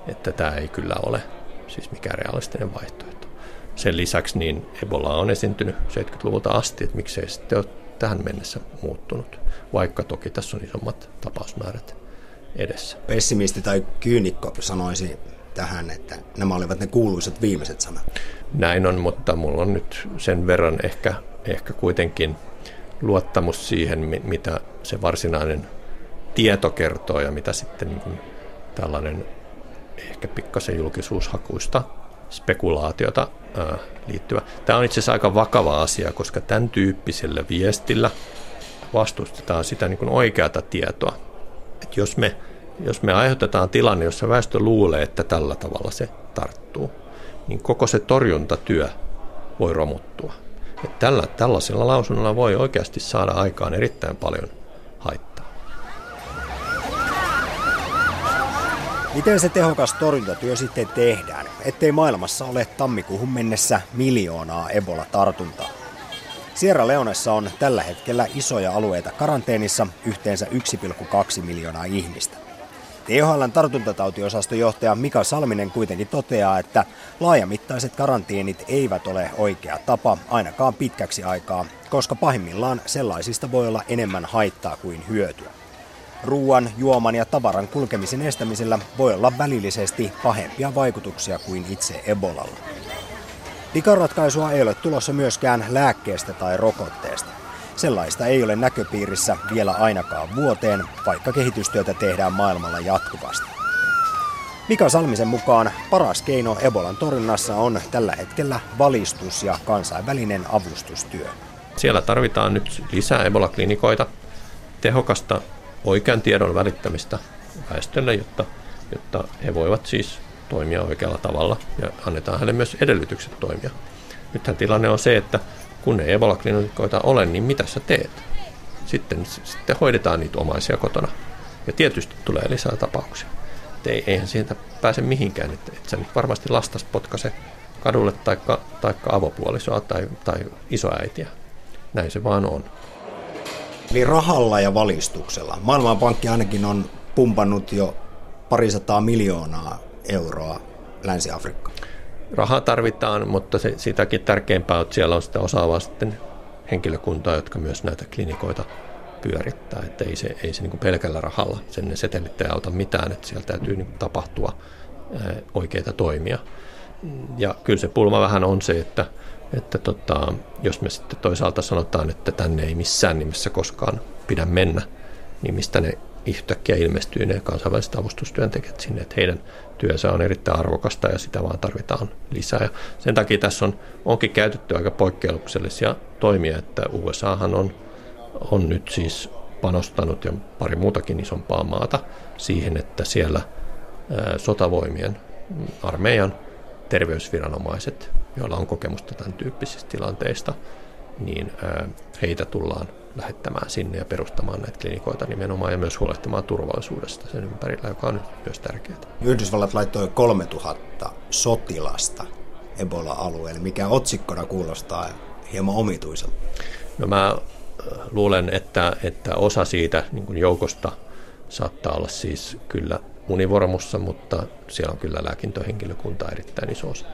S5: että tämä ei kyllä ole siis mikään realistinen vaihtoehto. Sen lisäksi niin Ebola on esiintynyt 70-luvulta asti, että miksei sitten ole tähän mennessä muuttunut, vaikka toki tässä on isommat tapausmäärät edessä.
S3: Pessimisti tai kyynikko sanoisi tähän, että nämä olivat ne kuuluisat viimeiset sanat.
S5: Näin on, mutta mulla on nyt sen verran ehkä, ehkä kuitenkin luottamus siihen, mitä se varsinainen tieto kertoo ja mitä sitten niin kuin tällainen ehkä pikkasen julkisuushakuista spekulaatiota ää, liittyvä. Tämä on itse asiassa aika vakava asia, koska tämän tyyppisellä viestillä vastustetaan sitä niin kuin oikeata tietoa. Et jos, me, jos me aiheutetaan tilanne, jossa väestö luulee, että tällä tavalla se tarttuu, niin koko se torjuntatyö voi romuttua. Et tällä, tällaisella lausunnolla voi oikeasti saada aikaan erittäin paljon haittaa.
S3: Miten se tehokas torjuntatyö sitten tehdään, ettei maailmassa ole tammikuuhun mennessä miljoonaa Ebola-tartuntaa? Sierra Leonessa on tällä hetkellä isoja alueita karanteenissa, yhteensä 1,2 miljoonaa ihmistä. THLn tartuntatautiosastojohtaja Mika Salminen kuitenkin toteaa, että laajamittaiset karanteenit eivät ole oikea tapa ainakaan pitkäksi aikaa, koska pahimmillaan sellaisista voi olla enemmän haittaa kuin hyötyä. Ruoan, juoman ja tavaran kulkemisen estämisellä voi olla välillisesti pahempia vaikutuksia kuin itse Ebolalla. Pikaratkaisua ei ole tulossa myöskään lääkkeestä tai rokotteesta. Sellaista ei ole näköpiirissä vielä ainakaan vuoteen, vaikka kehitystyötä tehdään maailmalla jatkuvasti. Mika Salmisen mukaan paras keino Ebolan torjunnassa on tällä hetkellä valistus ja kansainvälinen avustustyö.
S5: Siellä tarvitaan nyt lisää Ebola-klinikoita, tehokasta oikean tiedon välittämistä väestölle, jotta, jotta he voivat siis toimia oikealla tavalla ja annetaan heille myös edellytykset toimia. Nythän tilanne on se, että kun ei Ebola-klinikoita ole, niin mitä sä teet? Sitten, sitten hoidetaan niitä omaisia kotona. Ja tietysti tulee lisää tapauksia. Et ei, eihän siitä pääse mihinkään, että et sä nyt varmasti lastas potkase kadulle taikka, taikka avopuolisoa tai, tai isoäitiä. Näin se vaan on.
S3: Eli rahalla ja valistuksella. Maailmanpankki ainakin on pumpannut jo parisataa miljoonaa euroa Länsi-Afrikkaan.
S5: Rahaa tarvitaan, mutta se, sitäkin tärkeämpää on, että siellä on sitä osaavaa sitten henkilökuntaa, jotka myös näitä klinikoita pyörittää. Että ei se, ei se niin pelkällä rahalla, sen ne setelit ei auta mitään, että siellä täytyy niin tapahtua oikeita toimia. Ja kyllä se pulma vähän on se, että että tota, jos me sitten toisaalta sanotaan, että tänne ei missään nimessä koskaan pidä mennä, niin mistä ne yhtäkkiä ilmestyy ne kansainväliset avustustyöntekijät sinne, että heidän työnsä on erittäin arvokasta ja sitä vaan tarvitaan lisää. Ja sen takia tässä on, onkin käytetty aika poikkeuksellisia toimia, että USAhan on, on nyt siis panostanut ja pari muutakin isompaa maata siihen, että siellä sotavoimien armeijan terveysviranomaiset joilla on kokemusta tämän tyyppisistä tilanteista, niin heitä tullaan lähettämään sinne ja perustamaan näitä klinikoita nimenomaan ja myös huolehtimaan turvallisuudesta sen ympärillä, joka on myös tärkeää.
S3: Yhdysvallat laittoi 3000 sotilasta Ebola-alueelle, mikä otsikkona kuulostaa hieman omituiselta.
S5: No mä luulen, että, että osa siitä niin kuin joukosta saattaa olla siis kyllä univormussa, mutta siellä on kyllä lääkintöhenkilökunta erittäin iso osa.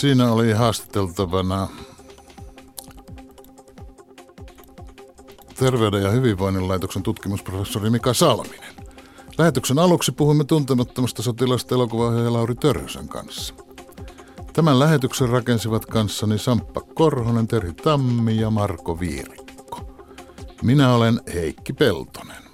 S1: Siinä oli haastateltavana Terveyden ja hyvinvoinnin laitoksen tutkimusprofessori Mika Salminen. Lähetyksen aluksi puhuimme tuntemattomasta sotilasta elokuvaohjaaja Lauri Törhösen kanssa. Tämän lähetyksen rakensivat kanssani Samppa Korhonen, Terhi Tammi ja Marko Viirikko. Minä olen Heikki Peltonen.